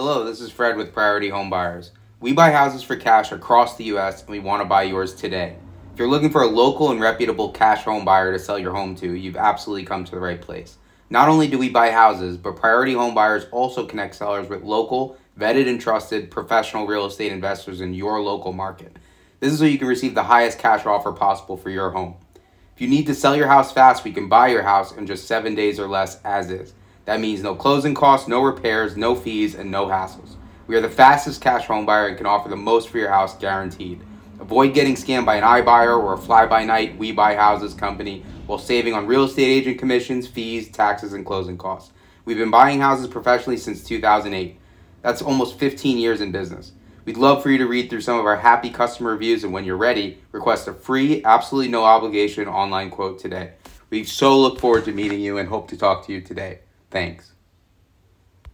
Hello, this is Fred with Priority Home Buyers. We buy houses for cash across the U.S. and we want to buy yours today. If you're looking for a local and reputable cash home buyer to sell your home to, you've absolutely come to the right place. Not only do we buy houses, but Priority Home Buyers also connect sellers with local, vetted, and trusted professional real estate investors in your local market. This is so you can receive the highest cash offer possible for your home. If you need to sell your house fast, we can buy your house in just seven days or less as is. That means no closing costs, no repairs, no fees, and no hassles. We are the fastest cash home buyer and can offer the most for your house guaranteed. Avoid getting scammed by an iBuyer or a fly by night We Buy Houses company while saving on real estate agent commissions, fees, taxes, and closing costs. We've been buying houses professionally since 2008. That's almost 15 years in business. We'd love for you to read through some of our happy customer reviews, and when you're ready, request a free, absolutely no obligation online quote today. We so look forward to meeting you and hope to talk to you today. Thanks.